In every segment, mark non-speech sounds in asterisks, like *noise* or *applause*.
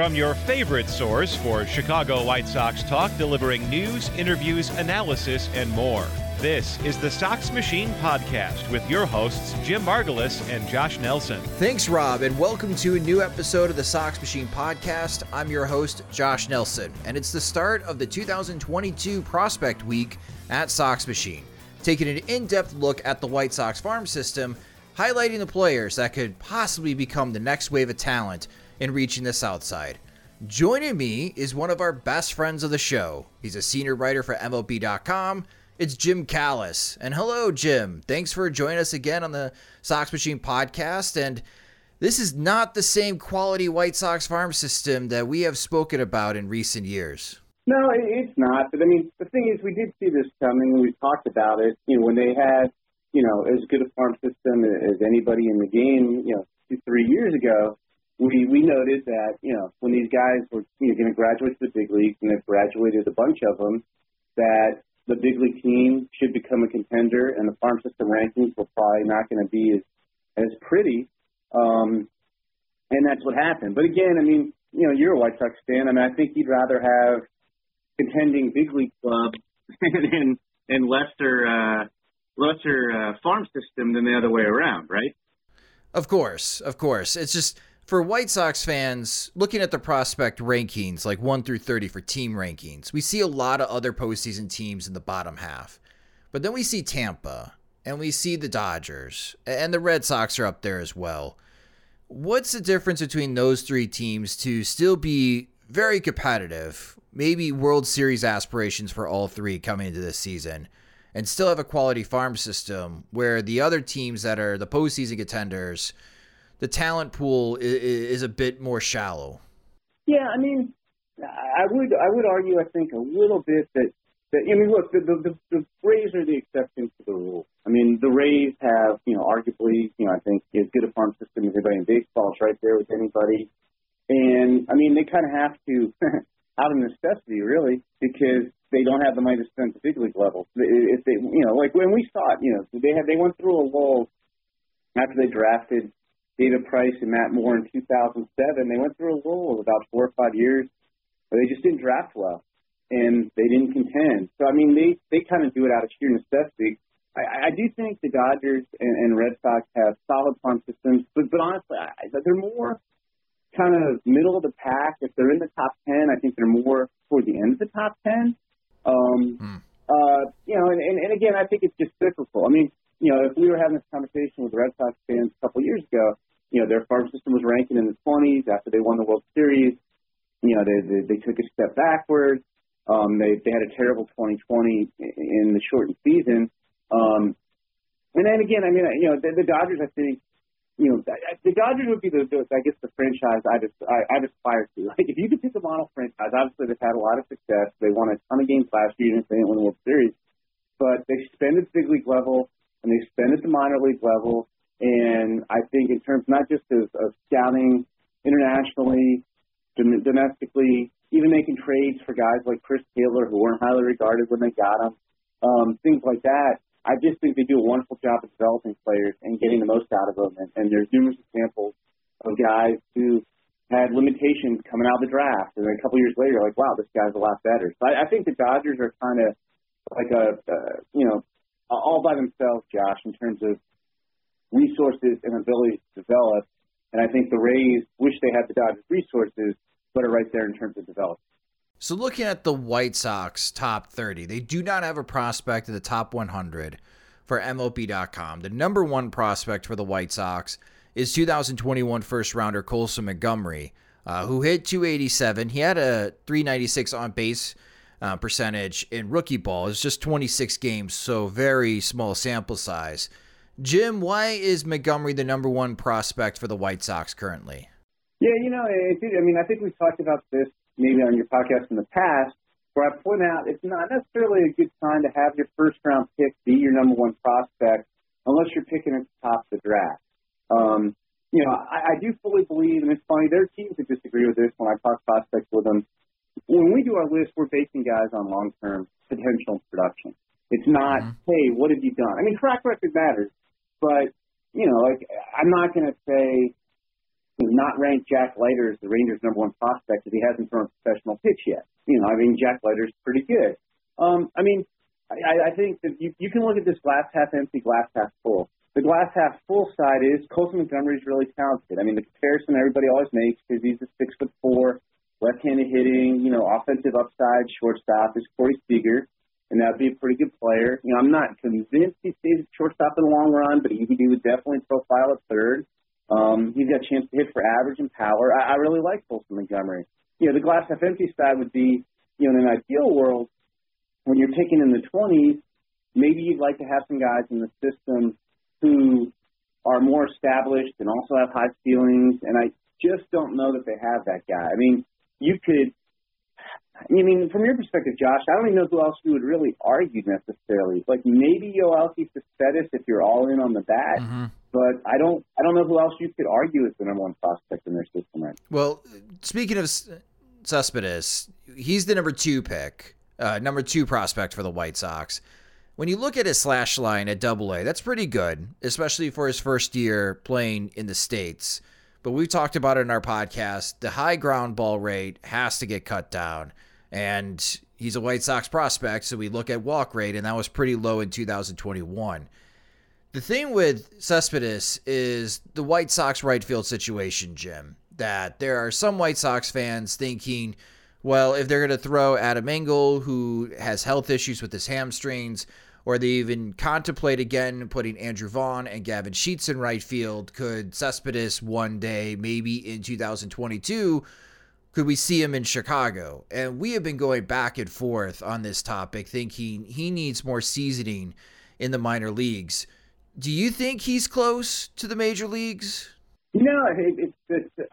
From your favorite source for Chicago White Sox talk, delivering news, interviews, analysis, and more. This is the Sox Machine Podcast with your hosts, Jim Margalus and Josh Nelson. Thanks, Rob, and welcome to a new episode of the Sox Machine Podcast. I'm your host, Josh Nelson, and it's the start of the 2022 Prospect Week at Sox Machine, taking an in depth look at the White Sox farm system, highlighting the players that could possibly become the next wave of talent in reaching the South Side. Joining me is one of our best friends of the show. He's a senior writer for MLB.com. It's Jim Callis. And hello, Jim. Thanks for joining us again on the Sox Machine podcast. And this is not the same quality White Sox farm system that we have spoken about in recent years. No, it's not. But I mean, the thing is, we did see this coming. We talked about it. You know, when they had, you know, as good a farm system as anybody in the game, you know, two, three years ago we we noted that you know when these guys were you know, going to graduate to the big leagues and they've graduated a bunch of them, that the big league team should become a contender, and the farm system rankings were probably not going to be as as pretty. Um, and that's what happened. But again, I mean, you know, you're a White Sox fan. I mean, I think you'd rather have contending big league club and and lesser uh, lesser uh, farm system than the other way around, right? Of course, of course. It's just for White Sox fans, looking at the prospect rankings, like 1 through 30 for team rankings, we see a lot of other postseason teams in the bottom half. But then we see Tampa, and we see the Dodgers, and the Red Sox are up there as well. What's the difference between those three teams to still be very competitive, maybe World Series aspirations for all three coming into this season, and still have a quality farm system where the other teams that are the postseason contenders – the talent pool is, is a bit more shallow. Yeah, I mean, I would I would argue I think a little bit that that I mean look the the, the the Rays are the exception to the rule. I mean the Rays have you know arguably you know I think as good a farm system as anybody in baseball. It's right there with anybody, and I mean they kind of have to *laughs* out of necessity really because they don't have the money to spend the big league level. If they you know like when we saw it you know they had they went through a lull after they drafted David Price and Matt Moore in 2007, they went through a lull of about four or five years where they just didn't draft well and they didn't contend. So I mean, they they kind of do it out of sheer necessity. I, I do think the Dodgers and, and Red Sox have solid farm systems, but but honestly, I, they're more kind of middle of the pack. If they're in the top ten, I think they're more toward the end of the top ten. Um, hmm. uh, you know, and, and, and again, I think it's just cyclical. I mean, you know, if we were having this conversation with Red Sox fans a couple years ago, you know, their farm system was ranking in the 20s after they won the World Series. You know, they they, they took a step backwards. Um, they they had a terrible 2020 in the shortened season. Um, and then again, I mean, you know, the, the Dodgers, I think, you know, the Dodgers would be the, the I guess, the franchise I just I, I aspire to. Like, if you could pick a model franchise, obviously they've had a lot of success. They won a ton of games last year, even if they didn't win the World Series. But they spend at the big league level and they spend at the minor league level and I think in terms not just of, of scouting internationally, domestically, even making trades for guys like Chris Taylor who weren't highly regarded when they got him, um, things like that. I just think they do a wonderful job of developing players and getting the most out of them. And, and there's numerous examples of guys who had limitations coming out of the draft, and then a couple years later, like, wow, this guy's a lot better. So I, I think the Dodgers are kind of like a, uh, you know, all by themselves, Josh, in terms of resources and ability to develop. And I think the Rays wish they had the Dodgers resources, but are right there in terms of development. So looking at the White Sox top 30, they do not have a prospect in the top 100 for MLB.com. The number one prospect for the White Sox is 2021 first rounder Colson Montgomery, uh, who hit 287. He had a 396 on base uh, percentage in rookie ball. It's just 26 games, so very small sample size. Jim, why is Montgomery the number one prospect for the White Sox currently? Yeah, you know, it, I mean, I think we've talked about this maybe on your podcast in the past, where I point out it's not necessarily a good time to have your first round pick be your number one prospect unless you're picking at the top of the draft. Um, you know, I, I do fully believe, and it's funny, there are teams that disagree with this when I talk prospects with them. When we do our list, we're basing guys on long term potential production. It's not, mm-hmm. hey, what have you done? I mean, track record matters, but you know, like I'm not going to say not rank Jack Leiter as the Rangers' number one prospect if he hasn't thrown a professional pitch yet. You know, I mean, Jack Leiter's pretty good. Um, I mean, I, I think that you, you can look at this glass half empty, glass half full. The glass half full side is Colson Montgomery is really talented. I mean, the comparison everybody always makes is he's a six foot four, left-handed hitting, you know, offensive upside shortstop is Corey Seager, and that'd be a pretty good player. You know, I'm not convinced he stays at shortstop in the long run, but he, he would definitely profile at third. Um, he's got a chance to hit for average and power. I, I really like Colson Montgomery. You know, the glass half empty side would be, you know, in an ideal world, when you're picking in the 20s, maybe you'd like to have some guys in the system who are more established and also have high ceilings. And I just don't know that they have that guy. I mean, you could I mean, from your perspective, Josh, I don't even know who else you would really argue necessarily. Like maybe Yoelqui Cespedes if you're all in on the bat, mm-hmm. but I don't, I don't know who else you could argue as the number one prospect in their system right. Well, speaking of Cespedes, he's the number two pick, uh, number two prospect for the White Sox. When you look at his slash line at Double A, that's pretty good, especially for his first year playing in the states. But we've talked about it in our podcast. The high ground ball rate has to get cut down and he's a White Sox prospect, so we look at walk rate, and that was pretty low in 2021. The thing with Cespedes is the White Sox right field situation, Jim. That there are some White Sox fans thinking, well, if they're going to throw Adam Engel, who has health issues with his hamstrings, or they even contemplate again putting Andrew Vaughn and Gavin Sheets in right field, could Cespedes one day, maybe in 2022, could we see him in Chicago? And we have been going back and forth on this topic, thinking he needs more seasoning in the minor leagues. Do you think he's close to the major leagues? Know, it's, it's, it's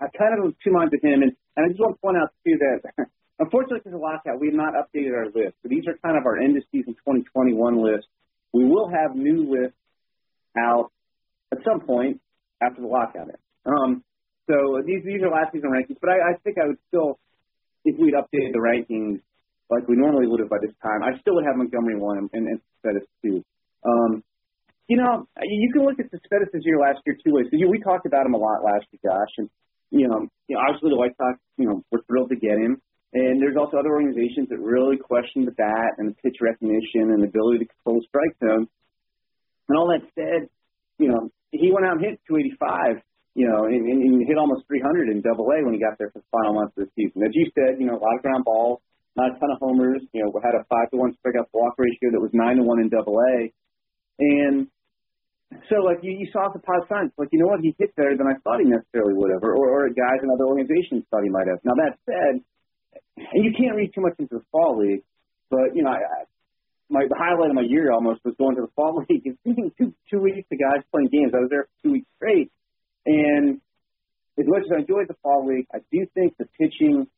I kind of two minds with him, and, and I just want to point out too that unfortunately because of the lockout, we have not updated our list. So these are kind of our of season 2021 list. We will have new lists out at some point after the lockout ends. Um, so these these are last season rankings, but I, I think I would still, if we'd updated the rankings like we normally would have by this time, I still would have Montgomery one and, and two. Um, you know, you can look at Cespedes' year last year two ways. we talked about him a lot last year, Josh, and you know, you know, obviously the White Sox, you know, were thrilled to get him. And there's also other organizations that really question the bat and the pitch recognition and the ability to control strike zone. And all that said, you know, he went out and hit 285 you know, and, and, and hit almost 300 in Double A when he got there for the final months of the season. As you said, you know, a lot of ground balls, not a ton of homers. You know, had a five to one strikeout walk ratio that was nine to one in Double A, and so like you, you saw the positive signs. Like you know what, he hit better than I thought he necessarily would have, or, or guys in other organizations thought he might have. Now that said, and you can't read too much into the fall league, but you know, I, I my the highlight of my year almost was going to the fall *laughs* league and seeing two two weeks of guys playing games. I was there for two weeks straight, and as much as I enjoyed the fall league, I do think the pitching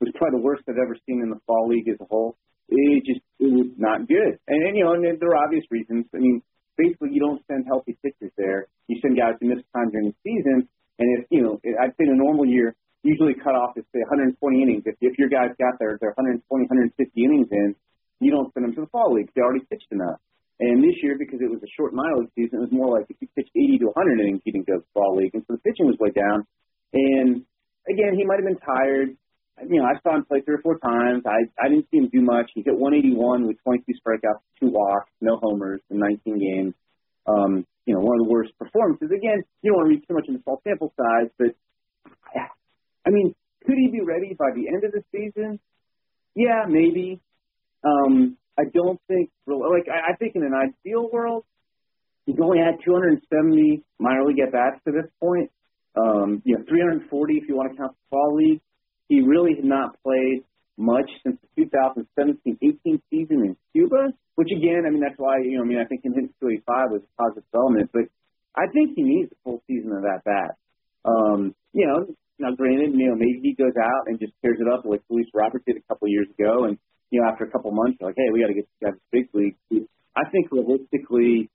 was probably the worst I've ever seen in the fall league as a whole. It just it was not good, and, and you know, and there are obvious reasons. I mean, basically, you don't send healthy pitchers there. You send guys who miss time during the season, and if you know, I'd say in a normal year, usually cut off is say 120 innings. If if your guys got there, they're 120, 150 innings in, you don't send them to the fall league. They already pitched enough. And this year, because it was a short minor league season, it was more like if you pitched 80 to 100 innings, you didn't go to the fall league. And so the pitching was way down. And again, he might have been tired. You know, I saw him play three or four times. I I didn't see him do much. He hit 181 with 22 strikeouts, two walks, no homers in 19 games. Um, you know, one of the worst performances. Again, you don't want to read too much into small sample size, but I mean, could he be ready by the end of the season? Yeah, maybe. Um, I don't think, like, I, I think in an ideal world, he's only had 270 minor league at bats to this point. Um, you know, 340 if you want to count the fall league. He really had not played much since the 2017-18 season in Cuba, which again, I mean, that's why, you know, I mean, I think him hitting 285 was positive development, but I think he needs a full season of that bat. Um, you know, now granted, you know, maybe he goes out and just tears it up like Luis Robert did a couple of years ago, and you know, after a couple of months, like, hey, we got to get this guy to big league. I think realistically,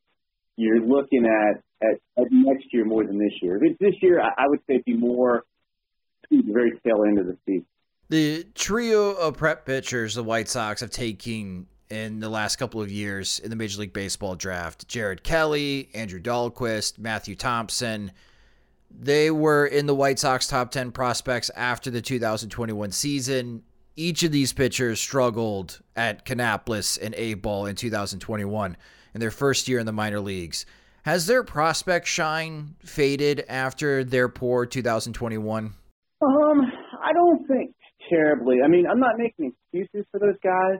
you're looking at, at at next year more than this year. If This year, I, I would say, it'd be more to the very tail end of the season. The trio of prep pitchers the White Sox have taken in the last couple of years in the Major League Baseball draft Jared Kelley, Andrew Dalquist, Matthew Thompson. They were in the White Sox top 10 prospects after the 2021 season each of these pitchers struggled at Kannapolis and A ball in 2021 in their first year in the minor leagues. Has their prospect shine faded after their poor 2021? Um, I don't think terribly. I mean, I'm not making excuses for those guys,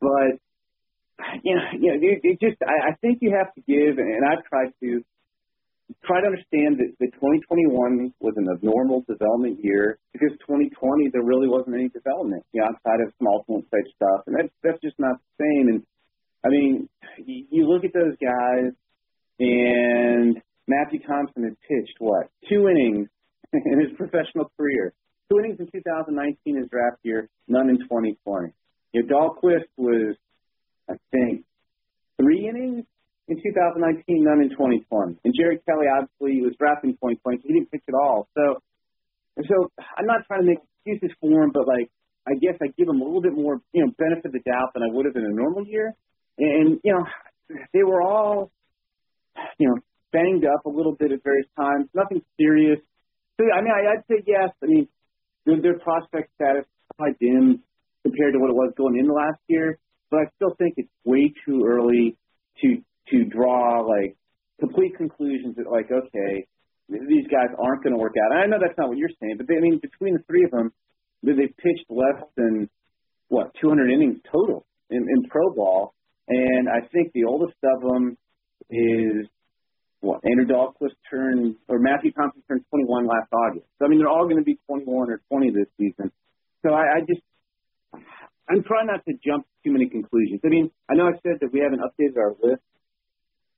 but you know, you know, it, it just I, I think you have to give, and I've tried to try to understand that, that 2021 was an abnormal development year because 2020 there really wasn't any development, you know, outside of small point type stuff, and that's that's just not the same. And I mean, you, you look at those guys, and Matthew Thompson had pitched what two innings *laughs* in his professional career, two innings in 2019 his draft year, none in 2020. You know, Dalquist was, I think, three innings in 2019, none in 2020. And Jared Kelley obviously was drafted in 2020, so he didn't pitch at all. So, so I'm not trying to make excuses for him, but like I guess I give him a little bit more, you know, benefit of the doubt than I would have in a normal year. And you know, they were all, you know, banged up a little bit at various times. Nothing serious. So I mean, I, I'd say yes. I mean, their, their prospect status probably dimmed compared to what it was going into last year, but I still think it's way too early to to draw like complete conclusions that like, okay, these guys aren't going to work out. And I know that's not what you're saying, but they, I mean, between the three of them, they've pitched less than what 200 innings total in, in pro ball, and I think the oldest of them is what Andrew Dalquist turned or Matthew Thompson turned 21 last August. So I mean, they're all going to be 21 or 20 this season. So I, I just I'm trying not to jump too many conclusions. I mean, I know I said that we haven't updated our list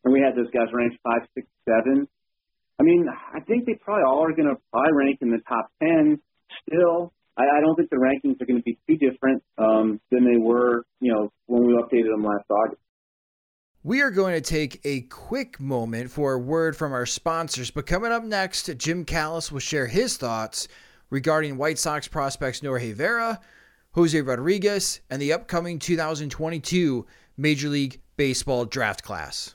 and we had those guys ranked five, six, seven. I mean, I think they probably all are going to probably rank in the top ten. Still, I, I don't think the rankings are going to be too different um, than they were, you know, when we updated them last August. We are going to take a quick moment for a word from our sponsors, but coming up next, Jim Callis will share his thoughts regarding White Sox prospects Norge Vera, Jose Rodriguez, and the upcoming 2022 Major League Baseball draft class.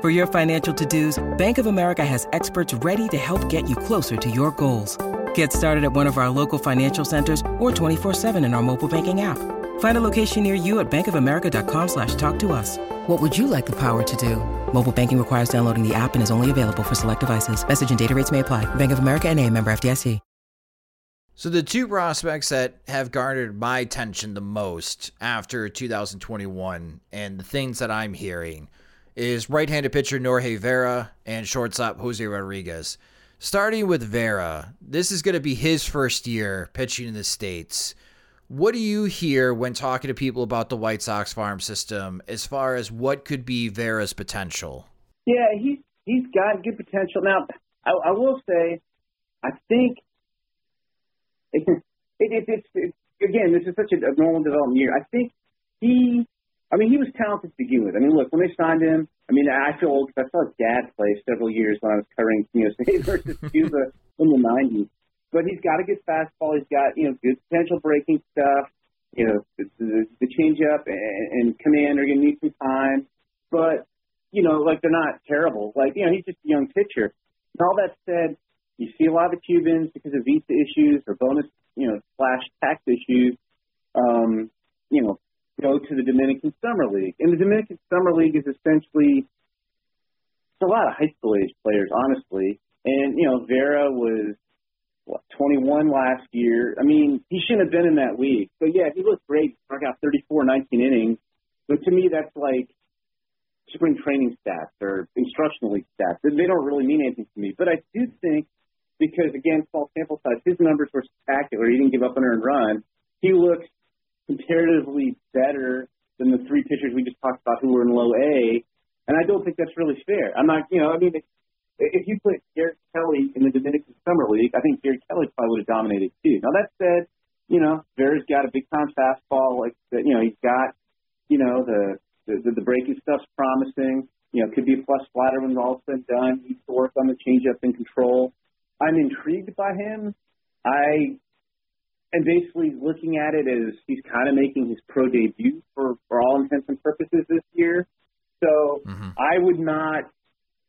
For your financial to-dos, Bank of America has experts ready to help get you closer to your goals. Get started at one of our local financial centers or 24-7 in our mobile banking app. Find a location near you at bankofamerica.com slash talk to us. What would you like the power to do? Mobile banking requires downloading the app and is only available for select devices. Message and data rates may apply. Bank of America and a member FDIC. So the two prospects that have garnered my attention the most after 2021 and the things that I'm hearing is right-handed pitcher Norge Vera and shortstop Jose Rodriguez. Starting with Vera, this is going to be his first year pitching in the States. What do you hear when talking to people about the White Sox farm system as far as what could be Vera's potential? Yeah, he's he's got good potential. Now, I, I will say, I think it, it, it, it's again, this is such a normal development year. I think he, I mean, he was talented to begin with. I mean, look, when they signed him, I mean, I feel old because I saw his dad play several years when I was covering you know *laughs* versus Cuba in the '90s. But he's got a good fastball. He's got you know good potential breaking stuff. You know, the, the, the changeup and, and command are going to need some time. But you know, like they're not terrible. Like you know, he's just a young pitcher. And all that said, you see a lot of Cubans because of visa issues or bonus, you know, slash tax issues. Um, you know, go to the Dominican Summer League, and the Dominican Summer League is essentially it's a lot of high school age players, honestly. And you know, Vera was what 21 last year. I mean, he shouldn't have been in that league. So yeah, he looked great. Struck out 34, 19 innings. But to me, that's like spring training stats or instructional league stats. They don't really mean anything to me. But I do think because again, small sample size, his numbers were spectacular. He didn't give up an earned run. He looks comparatively better than the three pitchers we just talked about who were in low A. And I don't think that's really fair. I'm not, you know, I mean, if you put Garrett Kelly in the Dominican Summer League, I think Garrett Kelly probably would have dominated too. Now that said, you know, Vera's got a big time fastball. Like, you know, he's got, you know, the the, the breaking stuff's promising. You know, could be a plus flatter when all said and done. He needs to work on the changeup and control. I'm intrigued by him. I am basically looking at it as he's kind of making his pro debut for for all intents and purposes this year. So mm-hmm. I would not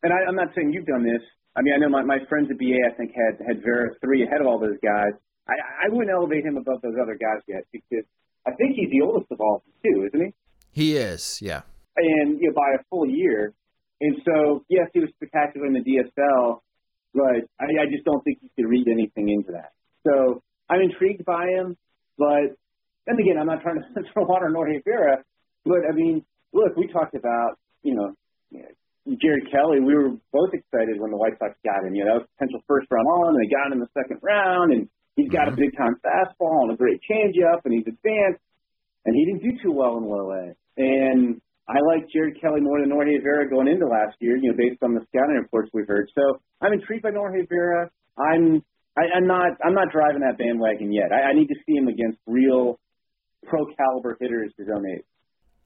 and I, I'm not saying you've done this. I mean, I know my, my friends at BA, I think, had had Vera three ahead of all those guys. I, I wouldn't elevate him above those other guys yet because I think he's the oldest of all too, isn't he? He is, yeah. And you know, by a full year. And so, yes, he was spectacular in the DSL, but I, I just don't think you could read anything into that. So I'm intrigued by him, but and again, I'm not trying to throw water on Norge Vera, but I mean, look, we talked about you know Jared Kelley, we were both excited when the White Sox got him. You know, that was potential first round on, and they got him in the second round, and he's got mm-hmm. a big time fastball and a great changeup, and he's advanced, and he didn't do too well in low A. And I like Jared Kelley more than Norge Vera going into last year, you know, based on the scouting reports we've heard. So I'm intrigued by Norge Vera. I'm I, I'm not I'm not driving that bandwagon yet. I, I need to see him against real pro caliber hitters his own.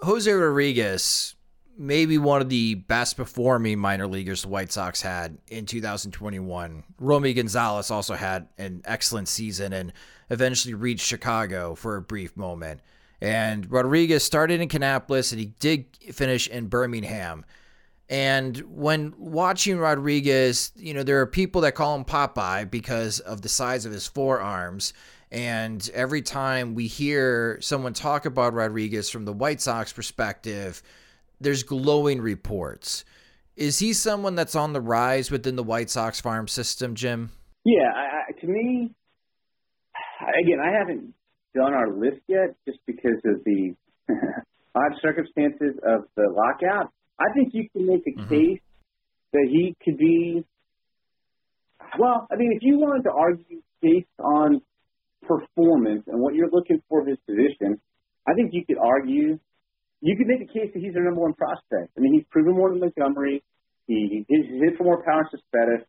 Jose Rodriguez maybe one of the best performing minor leaguers the White Sox had in 2021. Romy Gonzalez also had an excellent season and eventually reached Chicago for a brief moment. And Rodriguez started in Kannapolis and he did finish in Birmingham. And when watching Rodriguez, you know, there are people that call him Popeye because of the size of his forearms. And every time we hear someone talk about Rodriguez from the White Sox perspective, there's glowing reports. Is he someone that's on the rise within the White Sox farm system, Jim? Yeah, I, to me, again, I haven't done our list yet just because of the *laughs* odd circumstances of the lockout. I think you can make a mm-hmm. case that he could be. Well, I mean, if you wanted to argue based on performance and what you're looking for his position, I think you could argue you could make a case that he's their number one prospect. I mean, he's proven more than Montgomery. He he's hit for more power than Cespedes.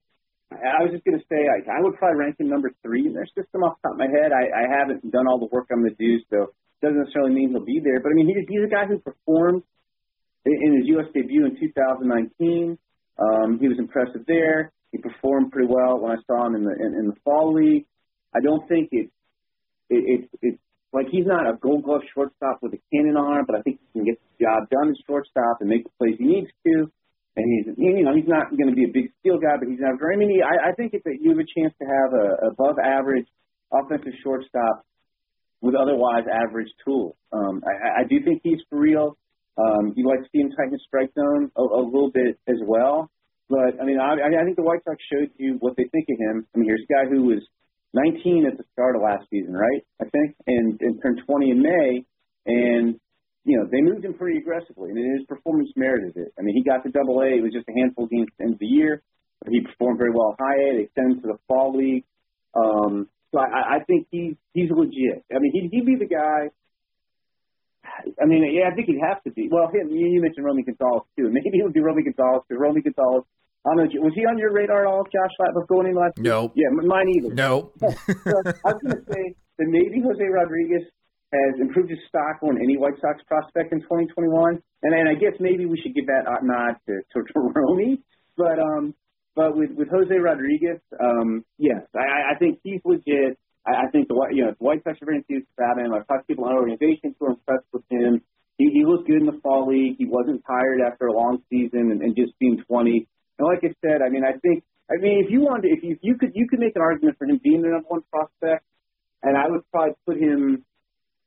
I was just going to say I, I would probably rank him number three in their system off the top of my head. I, I haven't done all the work I'm going to do, so it doesn't necessarily mean he'll be there. But I mean, he's, he's a guy who performed in, his U.S. debut in 2019. Um, he was impressive there. He performed pretty well when I saw him in the in, in the fall league. I don't think it's it, it's it's like he's not a Gold Glove shortstop with a cannon arm, but I think he can get the job done as shortstop and make the plays he needs to. And he's you know he's not going to be a big steal guy, but he's not very. He, I, I think it's a, you have a chance to have a above average offensive shortstop with otherwise average tools. Um, I, I do think he's for real. Um, you like to see him tighten the strike zone a, a little bit as well. But I mean, I, I think the White Sox showed you what they think of him. I mean, here's a guy who was 19 at the start of last season, right? I think, and, and turned 20 in May, and you know they moved him pretty aggressively, and his performance merited it. I mean, he got to Double A. It was just a handful of games at the end of the year, but he performed very well high A. They sent him to the fall league. Um, so I, I think he's he's legit. I mean, he'd, he'd be the guy I mean, yeah, I think he'd have to be. Well, him, you mentioned Romy Gonzalez too. Maybe it would be Romy Gonzalez because Romy Gonzalez. I don't know. Was he on your radar at all, Josh? Before any last? No. Yeah, mine either. No. *laughs* so, I was going to say that maybe Jose Rodriguez has improved his stock on any White Sox prospect in 2021, and and I guess maybe we should give that nod to to, to Romy, but um, but with with Jose Rodriguez, um, yes, I, I think he's legit. I, I think the you know the White Sox are very enthused about him. I've talked to people in our organization who are impressed with him. He, he looked good in the fall league. He wasn't tired after a long season and, and just being 20. And like I said, I mean, I think, I mean, if you wanted, if you, if you could, you could make an argument for him being the number one prospect, and I would probably put him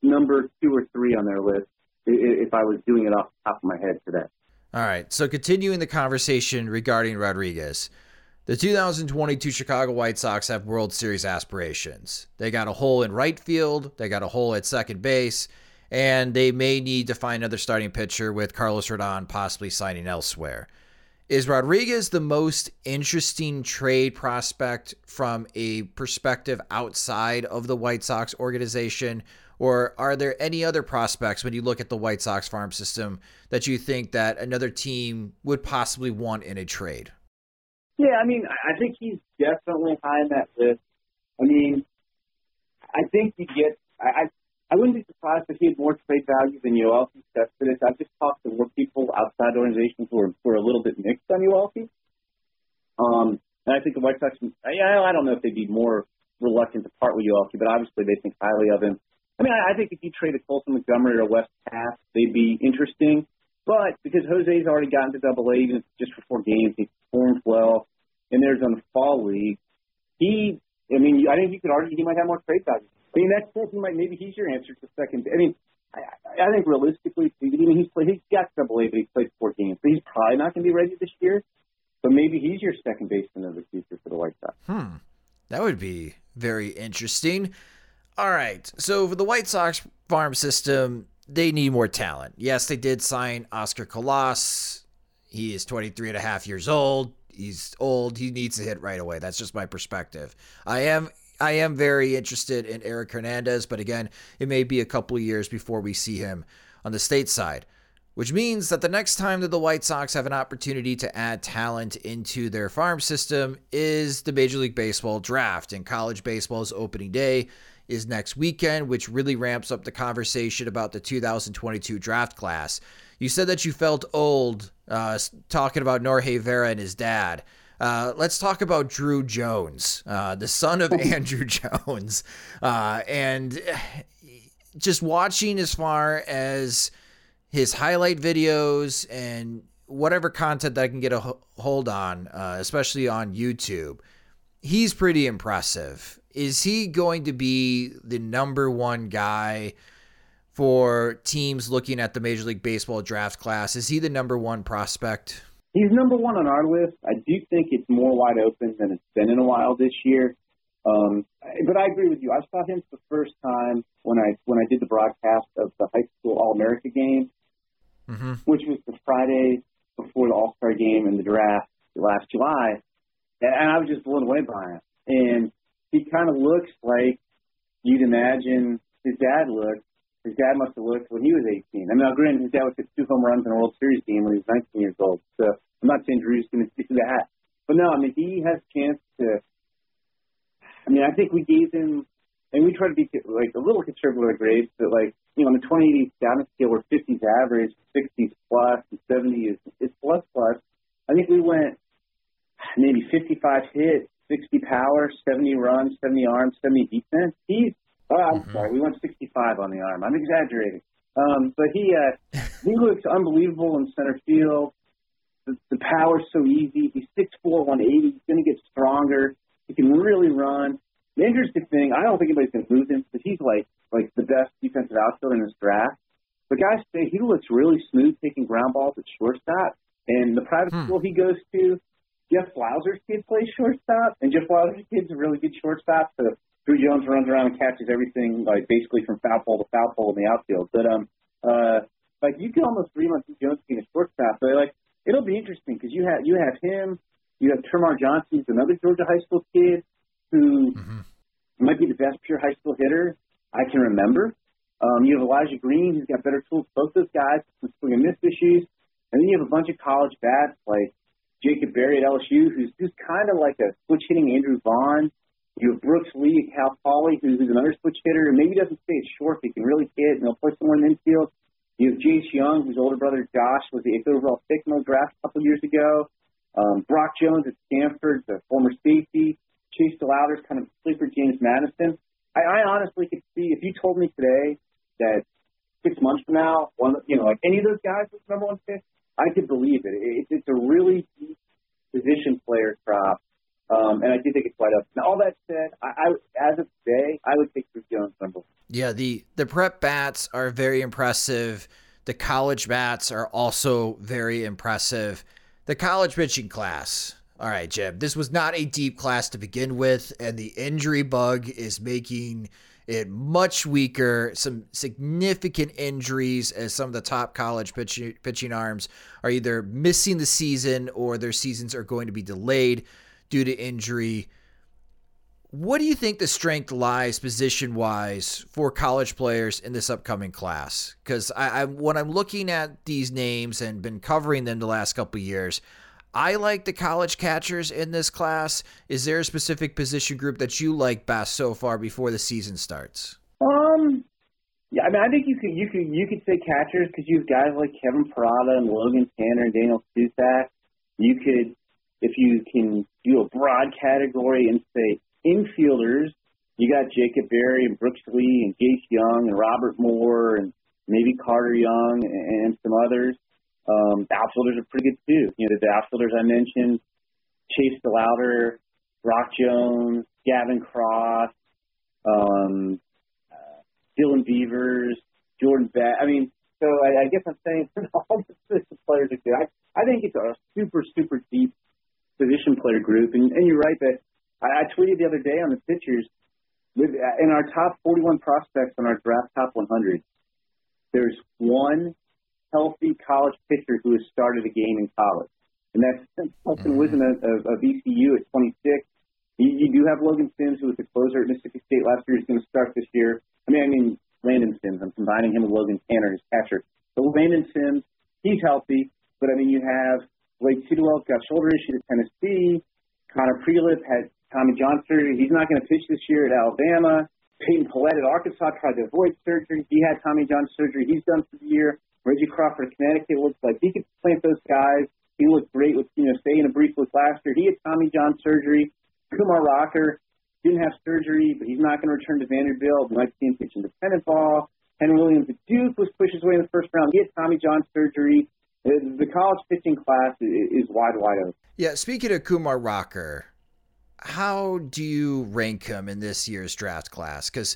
number two or three on their list if I was doing it off the top of my head today. All right. So continuing the conversation regarding Rodriguez. The 2022 Chicago White Sox have World Series aspirations. They got a hole in right field, they got a hole at second base, and they may need to find another starting pitcher with Carlos Rodon possibly signing elsewhere. Is Rodriguez the most interesting trade prospect from a perspective outside of the White Sox organization? Or are there any other prospects when you look at the White Sox farm system that you think that another team would possibly want in a trade? Yeah, I mean, I think he's definitely high on that list. I mean, I think you get. I I wouldn't be surprised if he had more trade value than Yoelqui Cespedes. I've just talked to more people outside organizations who are who are a little bit mixed on Yoelqui. Um, and I think the White Sox. Yeah, I don't know if they'd be more reluctant to part with Yoelqui, but obviously they think highly of him. I mean, I, I think if you traded Colson Montgomery or Wes Kath, they'd be interesting. But because Jose's already gotten to Double A even just for four games, he performed well, and there's on the fall league. He, I mean, I think you could argue he might have more trade value. I mean, that's he might maybe he's your answer to second. I mean, I, I think realistically, I mean, he's played, he's got Double A, but he's played four games, he's probably not going to be ready this year. But maybe he's your second baseman of the future for the White Sox. Hmm, that would be very interesting. All right, so for the White Sox farm system, they need more talent. Yes, they did sign Oscar Colas. He is 23 and a half years old. He's old. He needs to hit right away. That's just my perspective. I am I am very interested in Erick Hernandez, but again, it may be a couple of years before we see him on the state side. Which means that the next time that the White Sox have an opportunity to add talent into their farm system is the Major League Baseball draft. And college baseball's opening day is next weekend, which really ramps up the conversation about the 2022 draft class. You said that you felt old uh, talking about Norge Vera and his dad. Uh, let's talk about Drew Jones, uh, the son of *laughs* Andruw Jones, uh, and *sighs* just watching as far as his highlight videos and whatever content that I can get a hold on, uh, especially on YouTube. He's pretty impressive is he going to be the number one guy for teams looking at the Major League Baseball draft class? Is he the number one prospect? He's number one on our list. I do think it's more wide open than it's been in a while this year. Um, but I agree with you. I saw him for the first time when I when I did the broadcast of the high school All America game, mm-hmm. which was the Friday before the All Star game and the draft last July, and I was just blown away by him. And he kind of looks like you'd imagine his dad looked. His dad must have looked when he was 18. I mean, granted, his dad was hit two home runs in a World Series game when he was 19 years old. So I'm not saying Drew's going to do that. But no, I mean, he has a chance to. I mean, I think we gave him, and we try to be like a little conservative with our grades, but like, you know, on the 20 down scale, where 50's average, 60's plus, and 70 is, is plus plus. I think we went maybe 55 hits 60 power, 70 runs, 70 arms, 70 defense. He's oh, I'm mm-hmm. sorry, we went 65 on the arm. I'm exaggerating. Um, but he uh, he looks unbelievable in center field. The, the power's so easy. He's 6'4", 180. He's going to get stronger. He can really run. The interesting thing, I don't think anybody's going to lose him because he's like like the best defensive outfielder in this draft. But guys say he looks really smooth taking ground balls at shortstop. And the private hmm. school he goes to, Jeff Blauser's kid plays shortstop, and Jeff Blauser's kid's a really good shortstop. So Drew Jones runs around and catches everything like basically from foul pole to foul pole in the outfield. But um, uh, like you can almost dream of Drew Jones being a shortstop. But like it'll be interesting because you have you have him, you have Termarr Johnson, who's another Georgia high school kid who mm-hmm. might be the best pure high school hitter I can remember. Um, you have Elijah Green, who's got better tools. Both those guys with swing and miss issues. And then you have a bunch of college bats like Jacob Berry at LSU, who's who's kind of like a switch hitting Andrew Vaughn. You have Brooks Lee Cal Poly, who's, another switch hitter, and maybe doesn't stay at short, but he can really hit, and he'll play somewhere in the infield. You have Jace Jung, whose older brother Josh was the eighth overall pick in the draft a couple years ago. Um, Brock Jones at Stanford, the former safety. Chase DeLauter's kind of sleeper James Madison. I, I honestly could see if you told me today that six months from now, one you know, like any of those guys was number one pick, I could believe it. it it's a really deep position player crop, um, and I do think it's quite up. Now, all that said, I, I as of today, I would take Drew Jones number. Yeah, the the prep bats are very impressive. The college bats are also very impressive. The college pitching class all right, Jim, this was not a deep class to begin with, and the injury bug is making it much weaker. Some significant injuries as some of the top college pitching, pitching arms are either missing the season or their seasons are going to be delayed due to injury. What do you think the strength lies position wise for college players in this upcoming class? Because I, I, when I'm looking at these names and been covering them the last couple years, I like the college catchers in this class. Is there a specific position group that you like best so far before the season starts? Um, yeah, I mean, I think you could you could you could say catchers because you have guys like Kevin Parada and Logan Tanner and Daniel Susac. You could, if you can do a broad category and say infielders, you got Jacob Berry and Brooks Lee and Jace Jung and Robert Moore and maybe Carter Young and some others. Um, the outfielders are pretty good too. You know, the outfielders I mentioned, Chase DeLauter, Brock Jones, Gavin Cross, um, uh, Dylan Beavers, Jordan Beck. I mean, so I, I guess I'm saying *laughs* all the players are good. I, I think it's a super, super deep position player group. And, and you're right that I, I tweeted the other day on the pitchers with in our top 41 prospects on our draft top 100. There's one healthy college pitcher who has started a game in college. And that's Justin mm-hmm. Wisdom of, of ECU at 26. You, you do have Logan Sims, who was the closer at Mississippi State last year. He's going to start this year. I mean, I mean Landon Sims. I'm combining him with Logan Tanner, his catcher. But Landon Sims, he's healthy. But I mean, you have Blake Tidwell got shoulder issues at Tennessee. Connor Prielipp had Tommy John surgery. He's not going to pitch this year at Alabama. Peyton Pallette at Arkansas tried to avoid surgery. He had Tommy John surgery. He's done for the year. Reggie Crawford, at Connecticut looks like he could plant those guys. He looked great with, you know, staying a brief look last year. He had Tommy John surgery. Kumar Rocker didn't have surgery, but he's not going to return to Vanderbilt. We might see him pitch independent ball. Henry Williams at Duke was pushed his way in the first round. He had Tommy John surgery. The college pitching class is wide, wide open. Yeah, speaking of Kumar Rocker, how do you rank him in this year's draft class? Because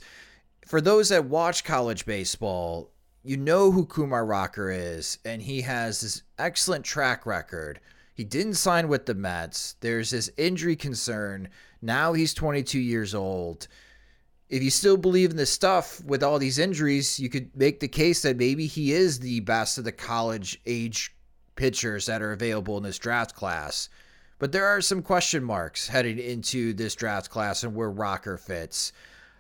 for those that watch college baseball, you know who Kumar Rocker is, and he has this excellent track record. He didn't sign with the Mets. There's this injury concern. Now he's 22 years old. If you still believe in this stuff with all these injuries, you could make the case that maybe he is the best of the college age pitchers that are available in this draft class. But there are some question marks heading into this draft class and where Rocker fits.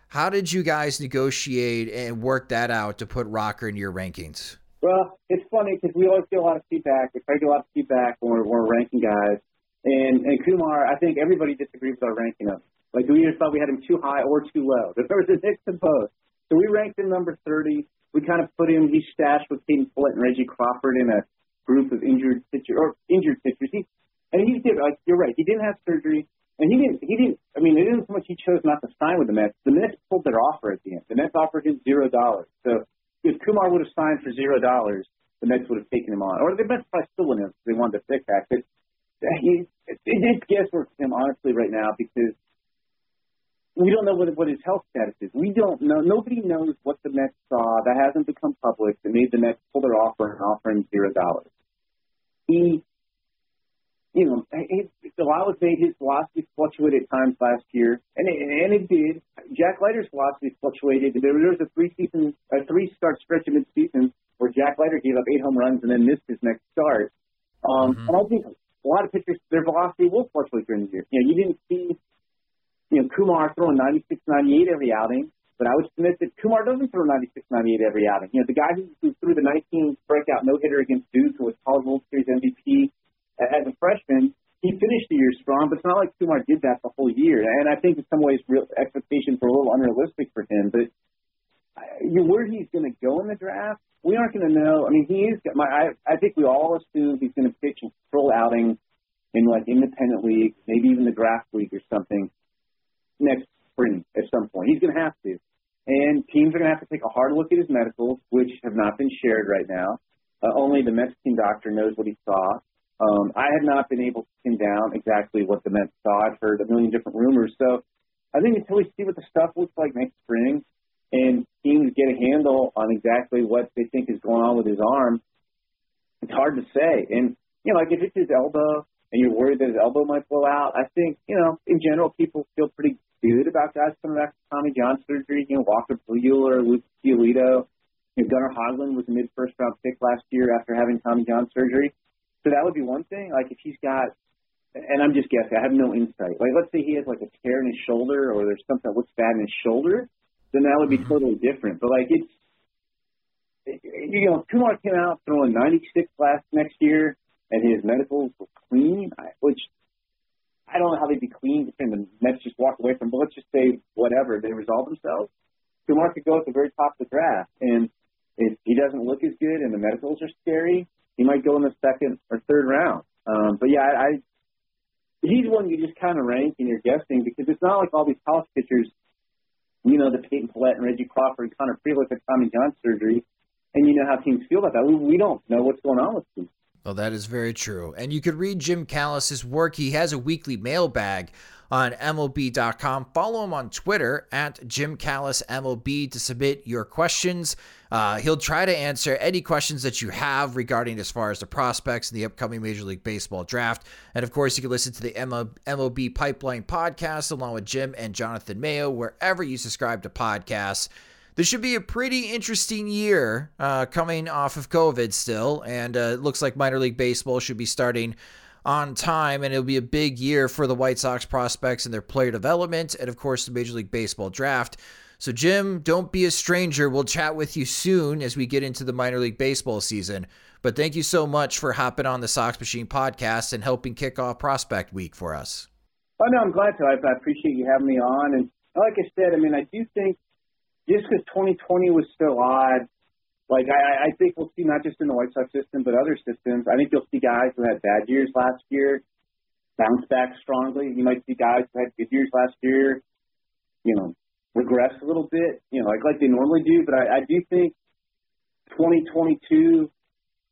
How did you guys negotiate and work that out to put Rocker in your rankings? Well, it's funny because we always get a lot of feedback. We try to get a lot of feedback when we're, when we're ranking guys. And, and Kumar, I think everybody disagrees with our ranking of. Like we either thought we had him too high or too low. *laughs* There was a mix of both. So we ranked him number 30. We kind of put him, he's stashed with Peyton Pallette and Reggie Crawford in a group of injured pitchers, or injured pitchers. He, and he's different. Like, you're right. He didn't have surgery and he didn't. He didn't. I mean, it isn't so much he chose not to sign with the Mets. The Mets pulled their offer at the end. The Mets offered him zero dollars. So if Kumar would have signed for zero dollars, the Mets would have taken him on, or the Mets probably still wouldn't have. They wanted to pick that. But he, it, it's guesswork for him honestly right now because we don't know what what his health status is. We don't know. Nobody knows what the Mets saw that hasn't become public that made the Mets pull their offer and offer him zero dollars. He, you know, his, Delilah's made his velocity fluctuate at times last year, and it, and it did. Jack Leiter's velocity fluctuated. There, there was a three season, a three start stretch of mid season where Jack Leiter gave up eight home runs and then missed his next start. Um, mm-hmm. And I think a lot of pitchers, their velocity will fluctuate during the year. You know, you didn't see you know, Kumar throwing 96, 98 every outing, but I would submit that Kumar doesn't throw 96, 98 every outing. You know, the guy who, who threw the 19 strikeout no hitter against Duke, who was College World Series MVP as a freshman, he finished the year strong, but it's not like Kumar did that the whole year. And I think in some ways, real expectations were a little unrealistic for him. But uh, where he's going to go in the draft, we aren't going to know. I mean, he is. My, I, I think we all assume he's going to pitch in control outing in like independent league, maybe even the draft league or something next spring at some point. He's going to have to. And teams are going to have to take a hard look at his medicals, which have not been shared right now. Uh, only the team doctor knows what he saw. Um, I have not been able to pin down exactly what the Mets saw. I've heard a million different rumors. So I think until we see what the stuff looks like next spring and teams get a handle on exactly what they think is going on with his arm, it's hard to say. And, you know, like if it's his elbow and you're worried that his elbow might blow out, I think, you know, in general, people feel pretty good about guys coming back from Tommy John surgery. You know, Walker Buehler, Luke Giolito. You know, Gunnar Hoglund was a mid first round pick last year after having Tommy John surgery. So that would be one thing. Like if he's got, and I'm just guessing, I have no insight. Like let's say he has like a tear in his shoulder or there's something that looks bad in his shoulder, then that would be mm-hmm. totally different. But like it's, you know, Kumar came out throwing 96 last next year, and his medicals were clean, which I don't know how they'd be clean and the Mets just walk away from. But let's just say whatever they resolve themselves. Kumar could go at the very top of the draft, and if he doesn't look as good and the medicals are scary, he might go in the second or third round. Um, but yeah, I, I he's one you just kind of rank and you're guessing because it's not like all these college pitchers, you know, the Peyton Pallette and Reggie Crawford and Connor Prielipp had Tommy John surgery, and you know how teams feel about that. We, we don't know what's going on with teams. Well, that is very true. And you could read Jim Callis's work. He has a weekly mailbag on MLB.com. Follow him on Twitter at Jim Callis MLB to submit your questions. Uh, he'll try to answer any questions that you have regarding as far as the prospects in the upcoming Major League Baseball draft. And of course, you can listen to the MLB Pipeline podcast along with Jim and Jonathan Mayo wherever you subscribe to podcasts this should be a pretty interesting year uh, coming off of COVID still. And uh, it looks like minor league baseball should be starting on time, and it'll be a big year for the White Sox prospects and their player development, and of course, the Major League Baseball draft. So, Jim, don't be a stranger. We'll chat with you soon as we get into the minor league baseball season. But thank you so much for hopping on the Sox Machine podcast and helping kick off Prospect Week for us. Oh, no, I'm glad to. I, I appreciate you having me on. And like I said, I mean, I do think just because 2020 was so odd, like I, I think we'll see not just in the White Sox system but other systems. I think you'll see guys who had bad years last year bounce back strongly. You might see guys who had good years last year, you know, regress a little bit, you know, like like they normally do. But I, I do think 2022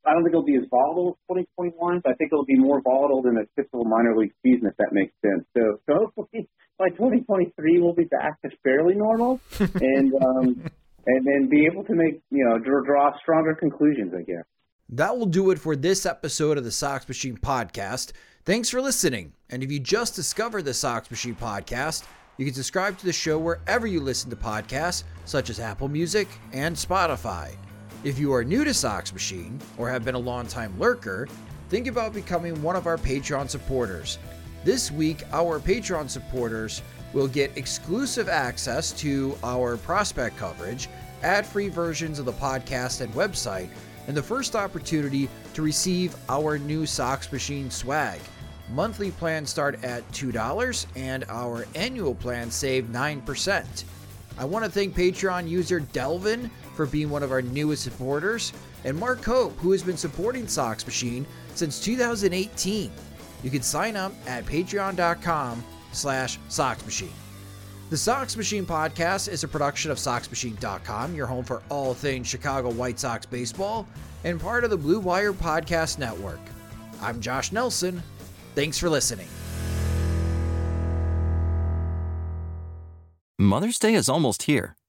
I don't think it'll be as volatile as 2021, but I think it'll be more volatile than a typical minor league season, if that makes sense. So, so hopefully by 2023 we'll be back to fairly normal, *laughs* and um, and then be able to make you know draw, draw stronger conclusions, I guess. That will do it for this episode of the Sox Machine podcast. Thanks for listening. And if you just discovered the Sox Machine podcast, you can subscribe to the show wherever you listen to podcasts, such as Apple Music and Spotify. If you are new to Sox Machine or have been a longtime lurker, think about becoming one of our Patreon supporters. This week, our Patreon supporters will get exclusive access to our prospect coverage, ad free versions of the podcast and website, and the first opportunity to receive our new Sox Machine swag. Monthly plans start at $2 and our annual plans save 9%. I want to thank Patreon user Delvin for being one of our newest supporters, and Mark Hope, who has been supporting Sox Machine since 2018. You can sign up at patreon.com slash Sox Machine. The Sox Machine podcast is a production of SoxMachine.com, your home for all things Chicago White Sox baseball, and part of the Blue Wire Podcast Network. I'm Josh Nelson. Thanks for listening. Mother's Day is almost here,